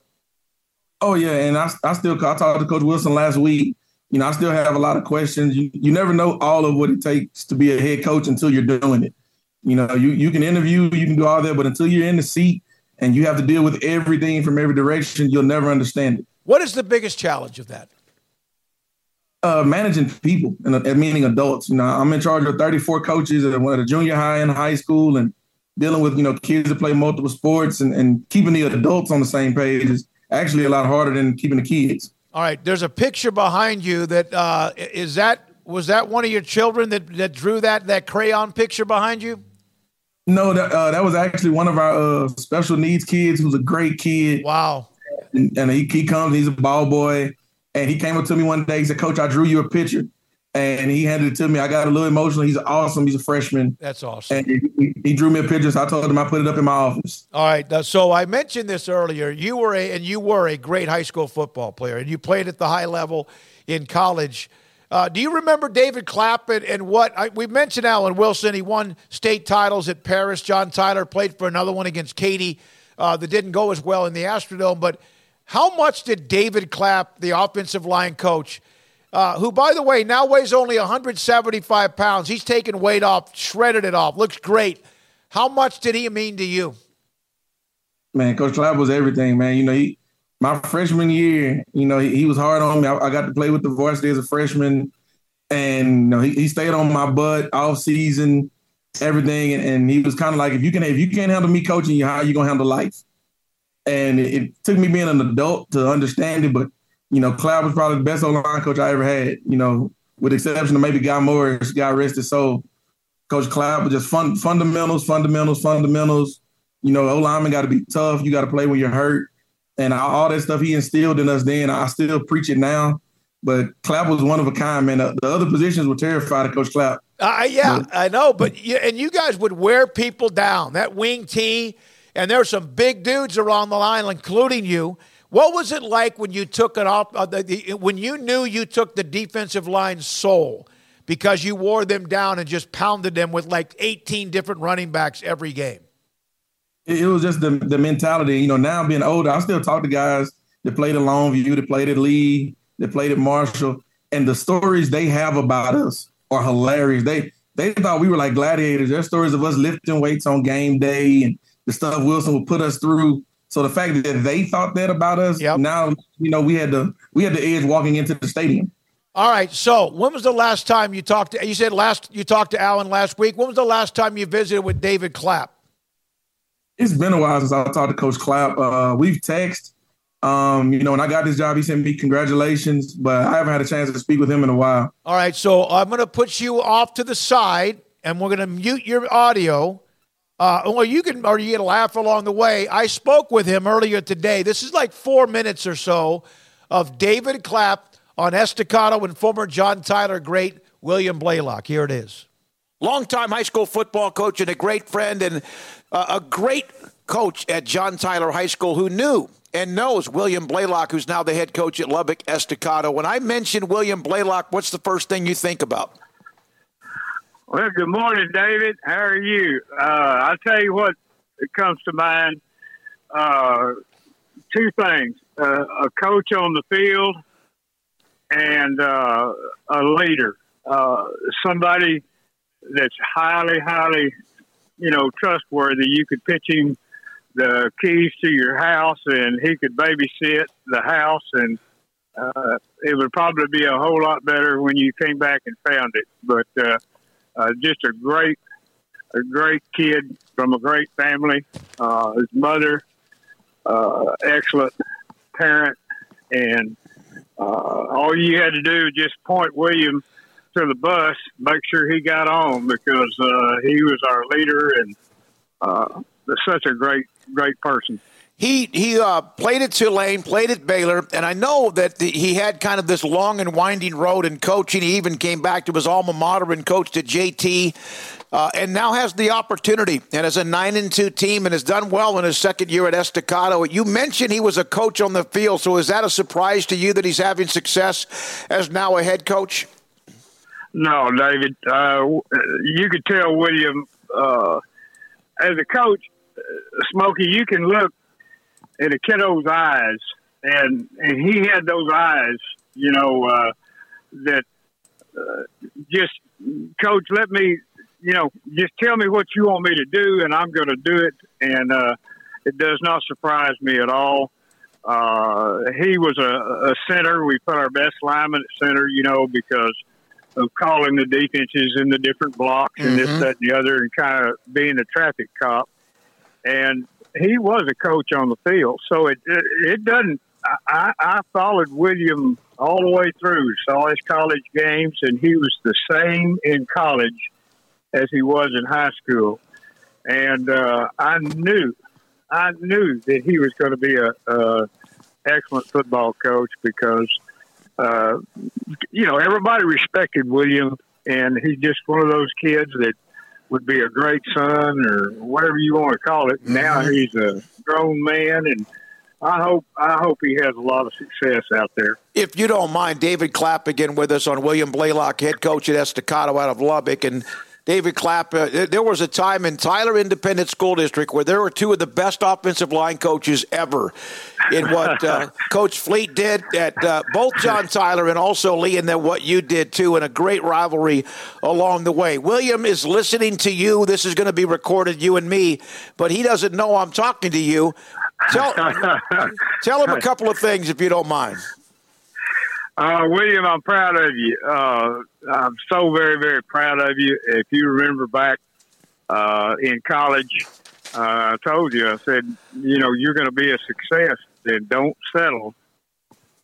S10: Oh yeah, and I, I still I talked to Coach Wilson last week. You know, I still have a lot of questions. You you never know all of what it takes to be a head coach until you're doing it. You know, you you can interview, you can do all that, but until you're in the seat and you have to deal with everything from every direction, you'll never understand it.
S3: What is the biggest challenge of that?
S10: Uh, managing people and uh, meaning adults. You know, I'm in charge of 34 coaches at one of the junior high and high school, and dealing with you know kids that play multiple sports and, and keeping the adults on the same page is actually a lot harder than keeping the kids.
S3: All right, there's a picture behind you that uh, is that was that one of your children that that drew that that crayon picture behind you?
S10: No, that uh, that was actually one of our uh, special needs kids who's a great kid.
S3: Wow.
S10: And, and he, he comes, he's a ball boy and he came up to me one day. He said, "Coach, I drew you a picture." And he handed it to me. I got a little emotional. He's awesome. He's a freshman.
S3: That's awesome.
S10: And he, he drew me a picture. So I told him I put it up in my office.
S3: All right. So I mentioned this earlier. You were a and you were a great high school football player, and you played at the high level in college. Uh, do you remember David Clapp and, and what I, we mentioned? Alan Wilson. He won state titles at Paris. John Tyler played for another one against Katy uh, that didn't go as well in the Astrodome, but how much did David Clapp, the offensive line coach, uh, who, by the way, now weighs only 175 pounds, he's taken weight off, shredded it off, looks great. How much did he mean to you?
S10: Man, Coach Clapp was everything, man. You know, he, my freshman year, you know, he, he was hard on me. I, I, got to play with the varsity as a freshman, and you know, he, he stayed on my butt all season, everything, and, and he was kind of like, if you can, if you can't handle me coaching you, how are you gonna handle life? And it, it, took me being an adult to understand it. But you know, Cloud was probably the best O line coach I ever had. You know, with exception of maybe Guy Morris, Guy rested so. Coach Cloud was just fun, fundamentals, fundamentals, fundamentals. You know, O lineman got to be tough. You got to play when you're hurt, and all that stuff he instilled in us. Then I still preach it now. But Clapp was one of a kind, man. The, other positions were terrified of Coach Clapp.
S3: Uh, yeah, but, I know. But you, and you guys would wear people down. That wing T and there's some big dudes around the line, including you. What was it like when you took it off? Uh, the, the, when you knew you took the defensive line's soul because you wore them down and just pounded them with like 18 different running backs every game?
S10: It was just the the mentality. You know, now being older, I still talk to guys that played at Longview, that played at Lee, that played at Marshall, and the stories they have about us are hilarious. They they thought we were like gladiators. Their stories of us lifting weights on game day and the stuff Wilson would put us through. So the fact that they thought that about us, yep. now you know we had the we had the edge walking into the stadium.
S3: All right. So when was the last time you talked to? You said last you talked to Alan last week. When was the last time you visited with David Clapp?
S10: It's been a while since I talked to Coach Clapp. Uh, we've texted. Um, you know, when I got this job, he sent me congratulations, but I haven't had a chance to speak with him in a while.
S11: All right, so I'm going to put you off to the side, and we're going to mute your audio. Uh, or you can, or you can laugh along the way. I spoke with him earlier today. This is like four minutes or so of David Clapp on Estacado and former John Tyler great William Blaylock. Here it is.
S3: Longtime high school football coach and a great friend and uh, a great coach at John Tyler High School who knew and knows William Blaylock, who's now the head coach at Lubbock Estacado. When I mention William Blaylock, what's the first thing you think about?
S12: Well, good morning, David. How are you? Uh, I'll tell you what comes to mind. Uh, two things: uh, a coach on the field and uh, a leader, uh, somebody that's highly, highly, you know, trustworthy. You could pitch him the keys to your house, and he could babysit the house, and uh, it would probably be a whole lot better when you came back and found it. But uh, just a great, a great kid from a great family. Uh, his mother, uh, excellent parent, and uh, all you had to do was just point William to the bus, make sure he got on because uh, he was our leader and uh, such a great, great person.
S3: He he uh, played at Tulane, played at Baylor, and I know that the, he had kind of this long and winding road in coaching. He even came back to his alma mater and coached at JT, uh, and now has the opportunity and has a nine and two team and has done well in his second year at Estacado. You mentioned he was a coach on the field, so is that a surprise to you that he's having success as now a head coach?
S12: No, David. Uh, you could tell William uh, as a coach, uh, Smokey. You can look in a kiddo's eyes, and and he had those eyes, you know, uh, that uh, just coach. Let me, you know, just tell me what you want me to do, and I'm going to do it. And uh, it does not surprise me at all. Uh, he was a, a center. We put our best lineman at center, you know, because of calling the defenses in the different blocks and mm-hmm. this, that, and the other, and kind of being a traffic cop. And he was a coach on the field, so it it, it doesn't. I, I followed William all the way through, saw his college games, and he was the same in college as he was in high school. And uh, I knew, I knew that he was going to be a, a excellent football coach because uh, you know, everybody respected William, and he's just one of those kids that would be a great son or whatever you want to call it. Mm-hmm. Now he's a grown man, and I hope I hope he has a lot of success out there.
S3: If you don't mind, David Clapp again with us on William Blaylock, head coach at Estacado out of Lubbock, and David Clapp, uh, there was a time in Tyler Independent School District where there were two of the best offensive line coaches ever. In what uh, Coach Fleet did at uh, both John Tyler and also Lee, and then what you did too, and a great rivalry along the way. William is listening to you. This is going to be recorded, you and me, but he doesn't know I'm talking to you. Tell, tell him a couple of things if you don't mind.
S12: Uh, William, I'm proud of you. Uh, I'm so very, very proud of you. If you remember back uh, in college, uh, I told you, I said, you know, you're going to be a success. Then don't settle.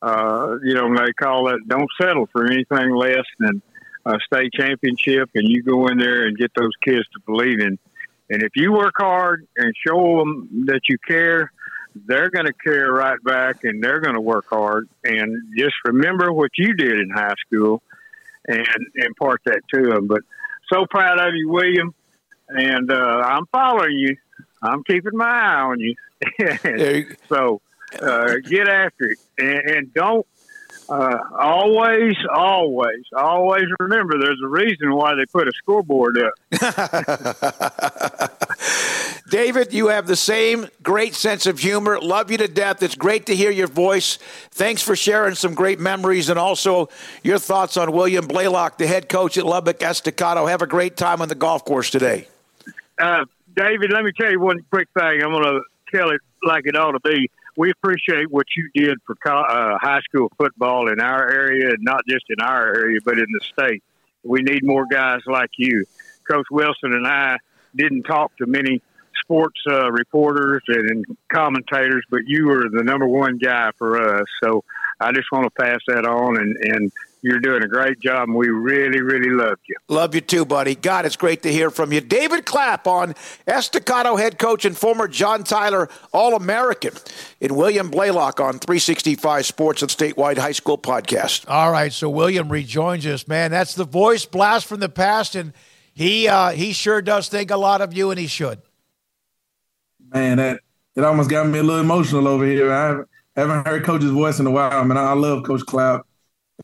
S12: Uh, you know, they call it don't settle for anything less than a state championship, and you go in there and get those kids to believe in. And if you work hard and show them that you care, they're going to care right back and they're going to work hard. And just remember what you did in high school and impart that to them. But so proud of you, William. And uh, I'm following you. I'm keeping my eye on you. so uh, get after it and, and don't uh, always, always, always remember there's a reason why they put a scoreboard
S3: up. David, you have the same great sense of humor. Love you to death. It's great to hear your voice. Thanks for sharing some great memories and also your thoughts on William Blaylock, the head coach at Lubbock Estacado. Have a great time on the golf course today.
S12: Uh, David, let me tell you one quick thing. I'm going to tell it like it ought to be. We appreciate what you did for uh, high school football in our area, and not just in our area, but in the state. We need more guys like you. Coach Wilson and I didn't talk to many sports uh, reporters and commentators, but you were the number one guy for us. So I just want to pass that on, and, and you're doing a great job, and we really, really love you.
S13: Love you too, buddy. God, it's great to hear from you. David Clapp on Estacado head coach and former John Tyler All American in William Blaylock on 365 Sports and Statewide High School podcast.
S3: All right, so William rejoins us, man. That's the voice blast from the past, and he uh, he sure does think a lot of you, and he should.
S10: Man, that it almost got me a little emotional over here. I haven't heard Coach's voice in a while. I mean, I love Coach Clapp.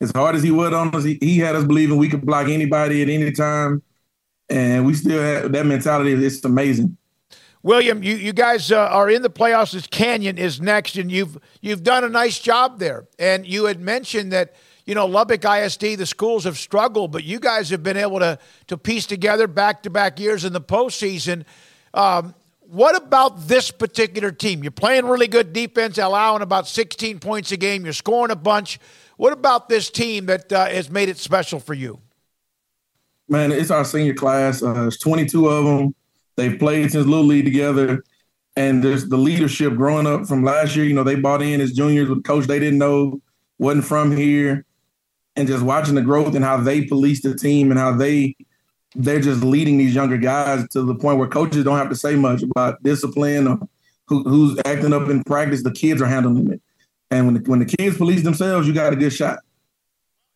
S10: As hard as he would on us, he, he had us believing we could block anybody at any time, and we still have that mentality. It's amazing.
S3: William, you, you guys uh, are in the playoffs. Canyon is next, and you've you've done a nice job there. And you had mentioned that you know Lubbock ISD, the schools have struggled, but you guys have been able to to piece together back to back years in the postseason. Um, what about this particular team? You're playing really good defense, allowing about 16 points a game. You're scoring a bunch. What about this team that uh, has made it special for you?
S10: Man, it's our senior class. Uh, there's 22 of them. They've played since Little League together. And there's the leadership growing up from last year. You know, they bought in as juniors with coach they didn't know, wasn't from here. And just watching the growth and how they police the team and how they they're just leading these younger guys to the point where coaches don't have to say much about discipline or who, who's acting up in practice. The kids are handling it. And when the, when the kids police themselves, you got a good shot.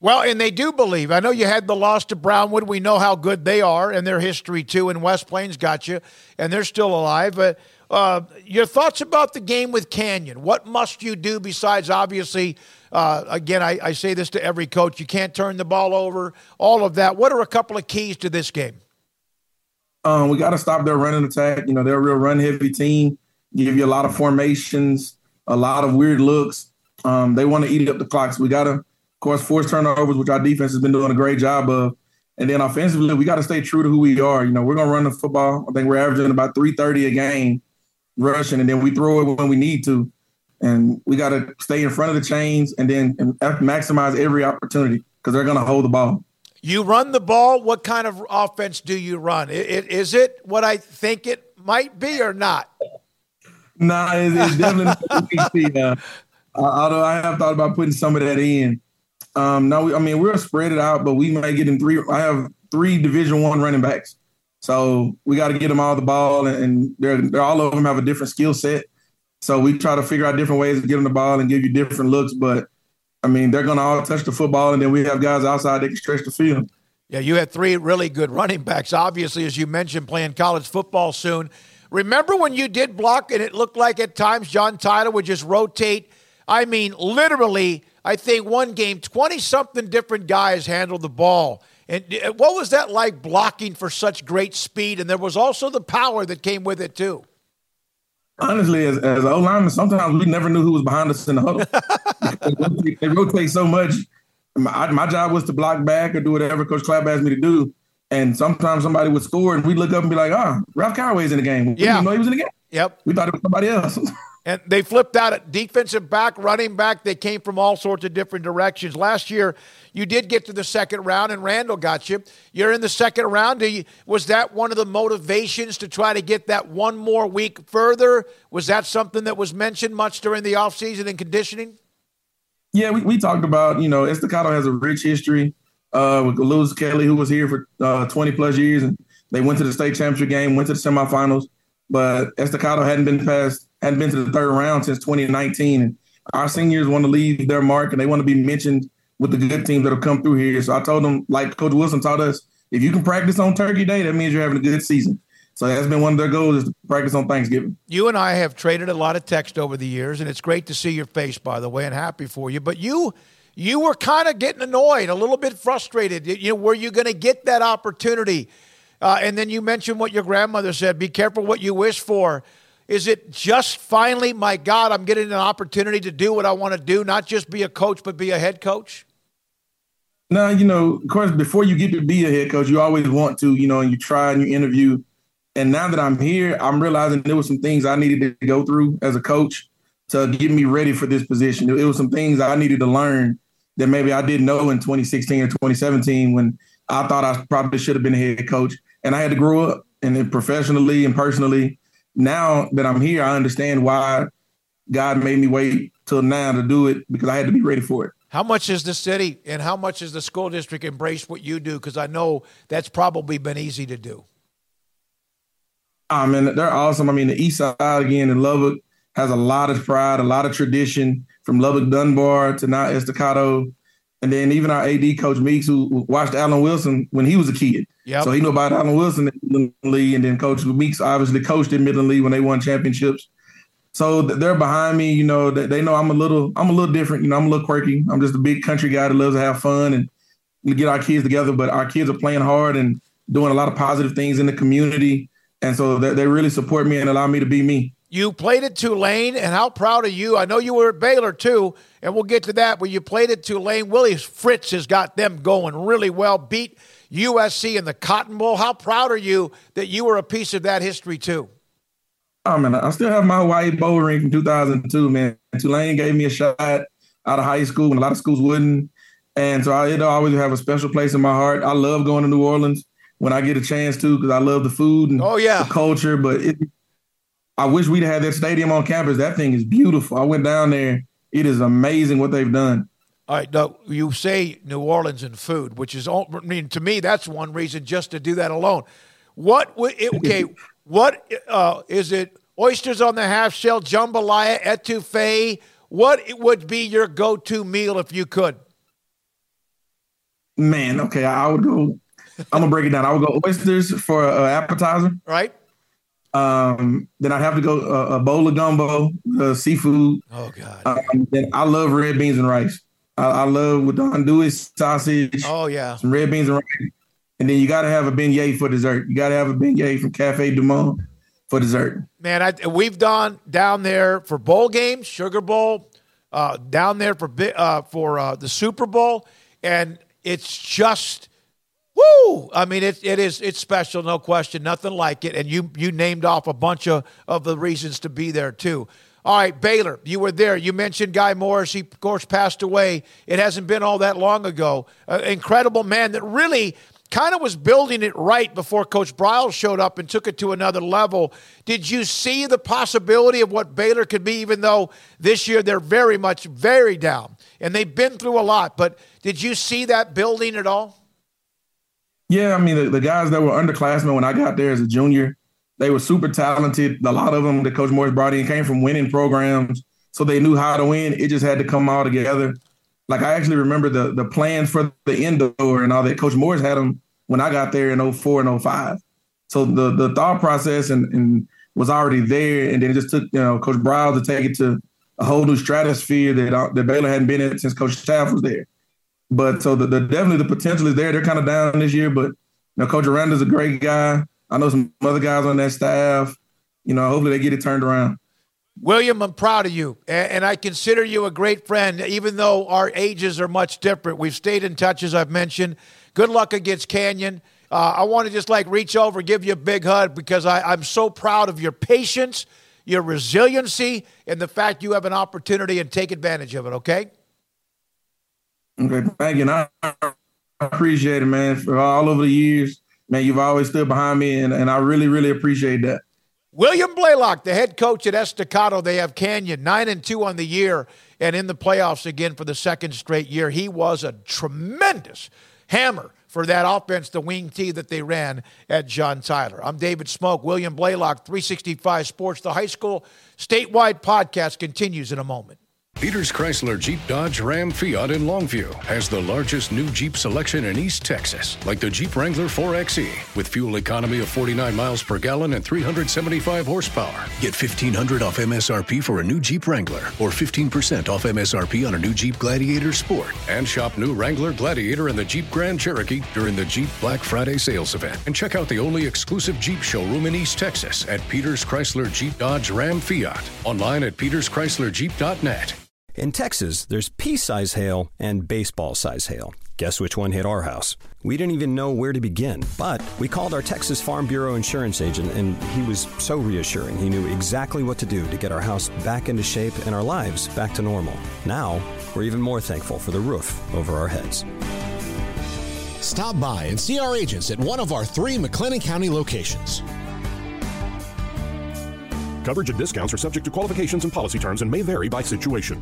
S3: Well, and they do believe. I know you had the loss to Brownwood. We know how good they are and their history too. And West Plains got you, and they're still alive. But uh, your thoughts about the game with Canyon? What must you do besides obviously? Uh, again, I, I say this to every coach: you can't turn the ball over. All of that. What are a couple of keys to this game?
S10: Um, we got to stop their running attack. You know, they're a real run heavy team. Give you a lot of formations a lot of weird looks. Um, they want to eat up the clocks. we got to, of course, force turnovers, which our defense has been doing a great job of. And then offensively, we got to stay true to who we are. You know, we're going to run the football. I think we're averaging about 330 a game rushing, and then we throw it when we need to. And we got to stay in front of the chains and then maximize every opportunity because they're going to hold the ball.
S3: You run the ball. What kind of offense do you run? Is it what I think it might be or not?
S10: Nah, it's, it's definitely. uh, although I have thought about putting some of that in. Um, no, I mean we're spread it out, but we might get in three. I have three Division One running backs, so we got to get them all the ball, and they're, they're all of them have a different skill set. So we try to figure out different ways to get them the ball and give you different looks. But I mean, they're going to all touch the football, and then we have guys outside that can stretch the field.
S3: Yeah, you had three really good running backs. Obviously, as you mentioned, playing college football soon. Remember when you did block and it looked like at times John Tyler would just rotate? I mean, literally, I think one game, 20 something different guys handled the ball. And uh, what was that like blocking for such great speed? And there was also the power that came with it, too.
S10: Honestly, as, as O lineman, sometimes we never knew who was behind us in the huddle. they, rotate, they, rotate, so much. My, my, job was to block back or do whatever Coach Clapp asked me to do. And sometimes somebody would score, and we'd look up and be like, "Ah, oh, Ralph Caraway's in the game." We yeah, didn't know he was in the game.
S3: Yep,
S10: we thought it was somebody else.
S3: and they flipped out at defensive back, running back. They came from all sorts of different directions. Last year, you did get to the second round, and Randall got you. You're in the second round. Was that one of the motivations to try to get that one more week further? Was that something that was mentioned much during the offseason and conditioning?
S10: Yeah, we, we talked about, you know, Estacado has a rich history uh, with Lewis Kelly, who was here for uh, 20 plus years, and they went to the state championship game, went to the semifinals. But Estacado hadn't been past, hadn't been to the third round since 2019. And our seniors want to leave their mark, and they want to be mentioned with the good teams that have come through here. So I told them, like Coach Wilson taught us, if you can practice on Turkey Day, that means you're having a good season. So that's been one of their goals is to practice on Thanksgiving.
S3: You and I have traded a lot of text over the years, and it's great to see your face, by the way, and happy for you. But you you were kind of getting annoyed, a little bit frustrated. You know, were you going to get that opportunity? Uh, and then you mentioned what your grandmother said be careful what you wish for. Is it just finally, my God, I'm getting an opportunity to do what I want to do, not just be a coach, but be a head coach?
S10: No, you know, of course, before you get to be a head coach, you always want to, you know, and you try and you interview. And now that I'm here, I'm realizing there were some things I needed to go through as a coach to get me ready for this position. It was some things I needed to learn that maybe I didn't know in 2016 or 2017 when I thought I probably should have been a head coach. And I had to grow up and then professionally and personally now that I'm here, I understand why God made me wait till now to do it because I had to be ready for it.
S3: How much is the city and how much is the school district embrace what you do? Because I know that's probably been easy to do.
S10: Um, I mean, they're awesome. I mean, the East Side again in Lubbock has a lot of pride, a lot of tradition from Lubbock Dunbar to now Estacado. And then even our AD coach Meeks, who watched Alan Wilson when he was a kid. Yep. So he knew about Alan Wilson in Midland Lee. And then Coach Meeks obviously coached in Midland Lee when they won championships. So they're behind me, you know, they know I'm a little, I'm a little different. You know, I'm a little quirky. I'm just a big country guy that loves to have fun and get our kids together. But our kids are playing hard and doing a lot of positive things in the community. And so they, they really support me and allow me to be me.
S3: You played at Tulane, and how proud are you? I know you were at Baylor too, and we'll get to that. But you played at Tulane. Willie Fritz has got them going really well. Beat USC in the Cotton Bowl. How proud are you that you were a piece of that history too?
S10: Oh man, I still have my white bowl ring from 2002. Man, Tulane gave me a shot out of high school when a lot of schools wouldn't, and so I, it always have a special place in my heart. I love going to New Orleans when I get a chance to because I love the food and
S3: oh yeah,
S10: the culture. But it, I wish we'd had that stadium on campus. That thing is beautiful. I went down there. It is amazing what they've done.
S3: All right, now you say New Orleans and food, which is, all, I mean, to me, that's one reason just to do that alone. What would it, okay? What uh, is it? Oysters on the half shell, jambalaya, etouffee. What would be your go-to meal if you could?
S10: Man, okay, I would go. I'm gonna break it down. I would go oysters for an appetizer.
S3: Right.
S10: Um, then I'd have to go uh, a bowl of gumbo, uh, seafood.
S3: Oh God!
S10: Um, then I love red beans and rice. I, I love with andouille sausage.
S3: Oh yeah,
S10: some red beans and rice. And then you got to have a beignet for dessert. You got to have a beignet from Cafe Du Monde for dessert.
S3: Man, I, we've done down there for bowl games, Sugar Bowl, uh, down there for uh, for uh, the Super Bowl, and it's just Woo! I mean, it, it is it's special, no question, nothing like it. And you you named off a bunch of, of the reasons to be there too. All right, Baylor, you were there. You mentioned Guy Morris. He, of course, passed away. It hasn't been all that long ago. An incredible man that really kind of was building it right before Coach Briles showed up and took it to another level. Did you see the possibility of what Baylor could be, even though this year they're very much, very down? And they've been through a lot, but did you see that building at all?
S10: Yeah, I mean the, the guys that were underclassmen when I got there as a junior, they were super talented. A lot of them that Coach Morris brought in came from winning programs, so they knew how to win. It just had to come all together. Like I actually remember the the plans for the indoor and all that. Coach Morris had them when I got there in 04 and 05. So the the thought process and, and was already there, and then it just took you know Coach Briles to take it to a whole new stratosphere that uh, that Baylor hadn't been in since Coach Teaff was there. But so the, the definitely the potential is there. They're kind of down this year, but you know, Coach Aranda's a great guy. I know some other guys on that staff. You know, hopefully they get it turned around.
S3: William, I'm proud of you, and I consider you a great friend, even though our ages are much different. We've stayed in touch, as I've mentioned. Good luck against Canyon. Uh, I want to just like reach over, give you a big hug because I, I'm so proud of your patience, your resiliency, and the fact you have an opportunity and take advantage of it. Okay.
S10: Okay, thank you. And I appreciate it, man. For all over the years, man, you've always stood behind me, and, and I really, really appreciate that.
S3: William Blaylock, the head coach at Estacado, they have Canyon nine and two on the year, and in the playoffs again for the second straight year. He was a tremendous hammer for that offense, the wing T that they ran at John Tyler. I'm David Smoak, William Blaylock, 365 Sports, the high school statewide podcast continues in a moment.
S4: Peters Chrysler Jeep Dodge Ram Fiat in Longview has the largest new Jeep selection in East Texas, like the Jeep Wrangler 4xe with fuel economy of 49 miles per gallon and 375 horsepower. Get 1500 off MSRP for a new Jeep Wrangler or 15% off MSRP on a new Jeep Gladiator Sport and shop new Wrangler Gladiator and the Jeep Grand Cherokee during the Jeep Black Friday sales event. And check out the only exclusive Jeep showroom in East Texas at Peters Chrysler Jeep Dodge Ram Fiat. Online at peterschryslerjeep.net.
S5: In Texas, there's pea size hail and baseball size hail. Guess which one hit our house? We didn't even know where to begin, but we called our Texas Farm Bureau insurance agent, and he was so reassuring. He knew exactly what to do to get our house back into shape and our lives back to normal. Now, we're even more thankful for the roof over our heads.
S6: Stop by and see our agents at one of our three McLennan County locations.
S7: Coverage and discounts are subject to qualifications and policy terms and may vary by situation.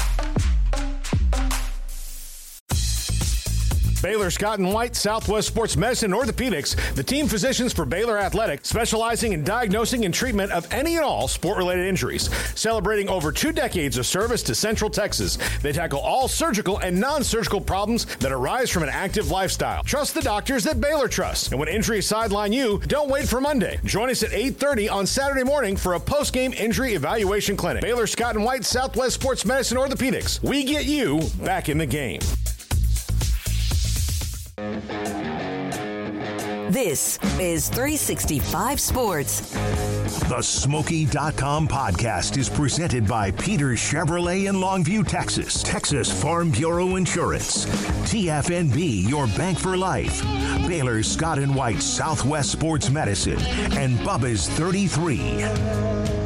S8: Baylor Scott and White, Southwest Sports Medicine Orthopedics, the team physicians for Baylor Athletic, specializing in diagnosing and treatment of any and all sport related injuries. Celebrating over two decades of service to Central Texas, they tackle all surgical and non surgical problems that arise from an active lifestyle. Trust the doctors that Baylor trusts. And when injuries sideline you, don't wait for Monday. Join us at 8.30 on Saturday morning for a post game injury evaluation clinic. Baylor Scott and White, Southwest Sports Medicine Orthopedics. We get you back in the game.
S1: This is 365 Sports.
S2: The Smoaky.com podcast is presented by Peter Chevrolet in Longview, Texas. Texas Farm Bureau Insurance. TFNB, your bank for life. Baylor Scott and White Southwest Sports Medicine. And Bubba's 33.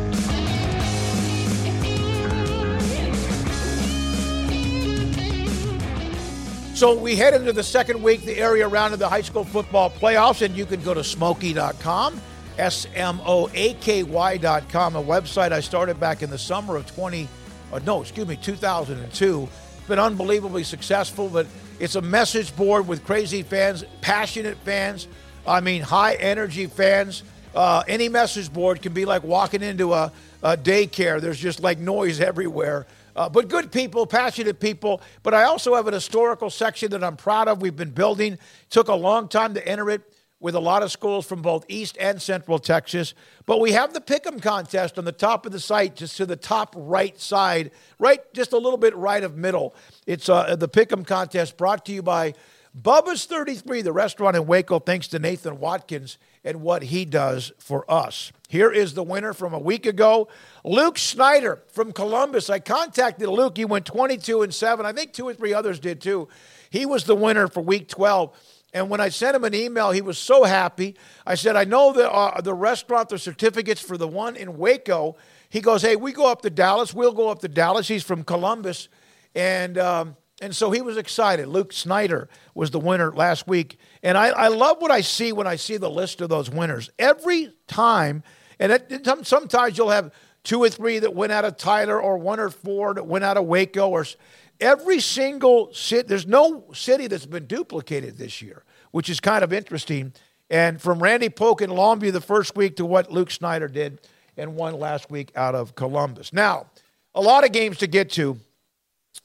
S3: So we head into the second week, the area round of the high school football playoffs, and you can go to smoaky.com, S M O A K Y.com, a website I started back in the summer of 20, uh, no, excuse me, 2002. It's been unbelievably successful, but it's a message board with crazy fans, passionate fans, I mean, high energy fans. Uh, any message board can be like walking into a, a daycare, there's just like noise everywhere. Uh, but good people, passionate people. But I also have an historical section that I'm proud of. We've been building. Took a long time to enter it with a lot of schools from both East and Central Texas. But we have the Pick'em contest on the top of the site, just to the top right side, right, just a little bit right of middle. It's uh, the Pick'em contest brought to you by Bubba's 33, the restaurant in Waco, thanks to Nathan Watkins and what he does for us. Here is the winner from a week ago, Luke Snyder from Columbus. I contacted Luke. He went 22 and 7. I think two or three others did too. He was the winner for week 12. And when I sent him an email, he was so happy. I said, I know the, uh, the restaurant, the certificates for the one in Waco. He goes, Hey, we go up to Dallas. We'll go up to Dallas. He's from Columbus. And, um, and so he was excited. Luke Snyder was the winner last week. And I, I love what I see when I see the list of those winners. Every time, and it, sometimes you'll have two or three that went out of Tyler, or one or four that went out of Waco, or every single city, there's no city that's been duplicated this year, which is kind of interesting. And from Randy Polk in Longview the first week to what Luke Snyder did and won last week out of Columbus. Now, a lot of games to get to.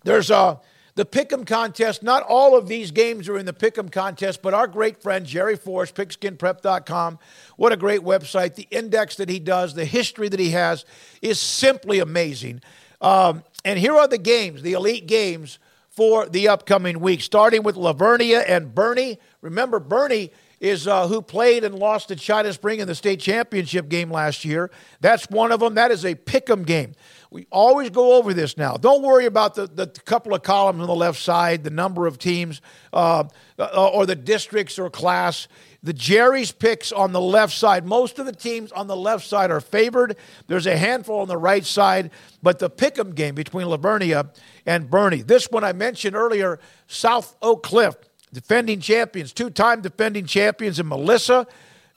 S3: There's a the Pick'em contest. Not all of these games are in the Pick'em contest, but our great friend Jerry Force, pigskinprep.com, what a great website. The index that he does, the history that he has is simply amazing. Um, and here are the games, the elite games for the upcoming week, starting with La Vernia and Boerne. Remember, Boerne is uh, who played and lost to China Spring in the state championship game last year. That's one of them. That is a pick'em game. We always go over this now. Don't worry about the, the couple of columns on the left side, the number of teams, uh, uh, or the districts or class. The Jerry's picks on the left side. Most of the teams on the left side are favored. There's a handful on the right side, but the pick'em game between La Vernia and Boerne. This one I mentioned earlier, South Oak Cliff, defending champions, two-time defending champions, and Melissa.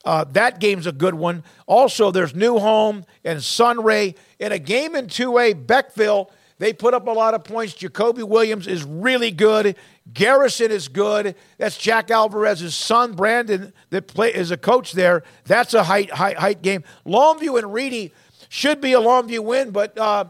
S3: Uh, that game's a good one. Also, there's New Home and Sunray. In a game in 2A, Beckville, they put up a lot of points. Jacoby Williams is really good. Garrison is good. That's Jack Alvarez's son, Brandon, that play is a coach there. That's a height, height, height game. Longview and Reedy should be a Longview win, but uh,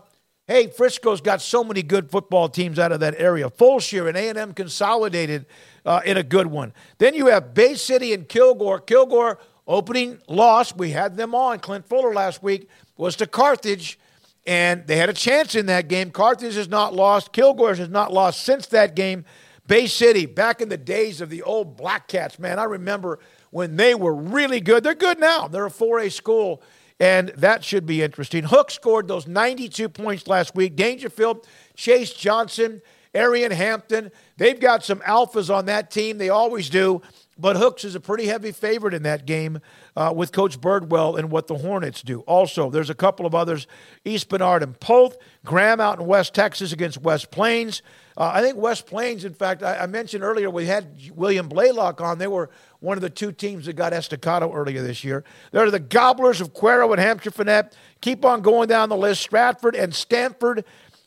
S3: Hey, Frisco's got so many good football teams out of that area. Fulshear and A&M consolidated uh, in a good one. Then you have Bay City and Kilgore. Kilgore opening loss. We had them on. Clint Fuller last week was to Carthage, and they had a chance in that game. Carthage has not lost. Kilgore has not lost since that game. Bay City, back in the days of the old Black Cats, man, I remember when they were really good. They're good now. They're a 4A school, and that should be interesting. Hook scored those 92 points last week. Daingerfield, Chase Johnson, Arian Hampton, they've got some alphas on that team. They always do. But Hooks is a pretty heavy favorite in that game uh, with Coach Birdwell and what the Hornets do. Also, there's a couple of others East Bernard and Polk, Graham out in West Texas against West Plains. Uh, I think West Plains, in fact, I, I, mentioned earlier we had William Blaylock on. They were one of the two teams that got Estacado earlier this year. There are the Gobblers of Cuero and Hamshire Fannett. Keep on going down the list. Stratford and Stamford,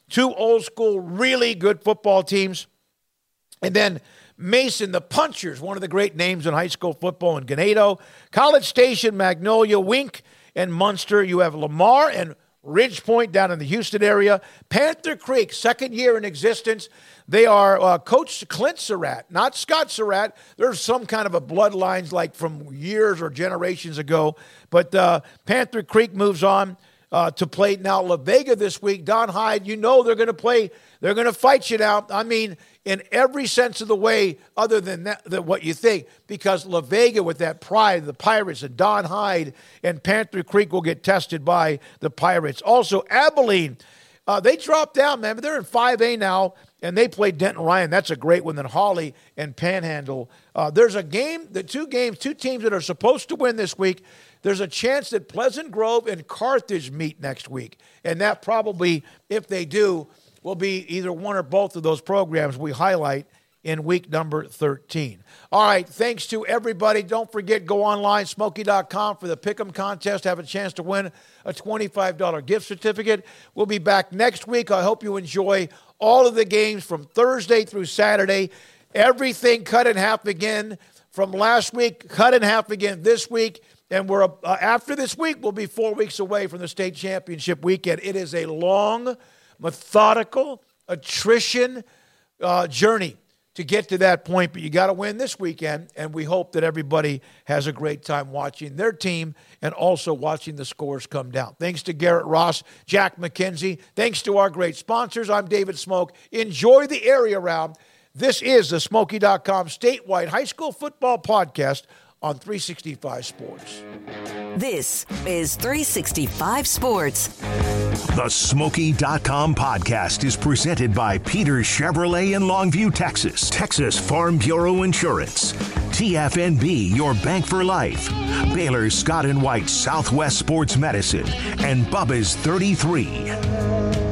S3: two old school, really good football teams. And then Mason, the Punchers, one of the great names in high school football in Ganado. College Station, Magnolia, Wink, and Muenster. You have Lamar and Ridge Point down in the Houston area. Panther Creek, second year in existence. They are uh, Coach Clint Surratt, not Scott Surratt. There's some kind of a bloodlines like from years or generations ago. But uh, Panther Creek moves on uh, to play now La Vega this week. Don Hyde, you know they're going to play. They're going to fight you now. I mean, in every sense of the way, other than, that, than what you think, because La Vega with that pride, the Pirates and Don Hyde and Panther Creek will get tested by the Pirates. Also, Abilene, uh, they dropped down, man, but they're in 5A now, and they play Denton Ryan. That's a great one. Then Holly and Panhandle. Uh, there's a game, the two games, two teams that are supposed to win this week. There's a chance that Pleasant Grove and Carthage meet next week, and that probably, if they do, will be either one or both of those programs we highlight in week number 13. All right, thanks to everybody. Don't forget, go online, smoaky.com for the Pick'em contest. Have a chance to win a $25 gift certificate. We'll be back next week. I hope you enjoy all of the games from Thursday through Saturday. Everything cut in half again from last week, cut in half again this week. And we're uh, after this week, we'll be four weeks away from the state championship weekend. It is a long, methodical attrition uh, journey to get to that point. But you got to win this weekend, and we hope that everybody has a great time watching their team and also watching the scores come down. Thanks to Garrett Ross, Jack McKenzie. Thanks to our great sponsors. I'm David Smoak. Enjoy the area round. This is the Smoaky.com statewide high school football podcast on 365 Sports.
S1: This is 365 Sports.
S2: The Smoaky.com podcast is presented by Peter Chevrolet in Longview, Texas, Texas Farm Bureau Insurance, TFNB, your bank for life, Baylor Scott and White Southwest Sports Medicine, and Bubba's 33.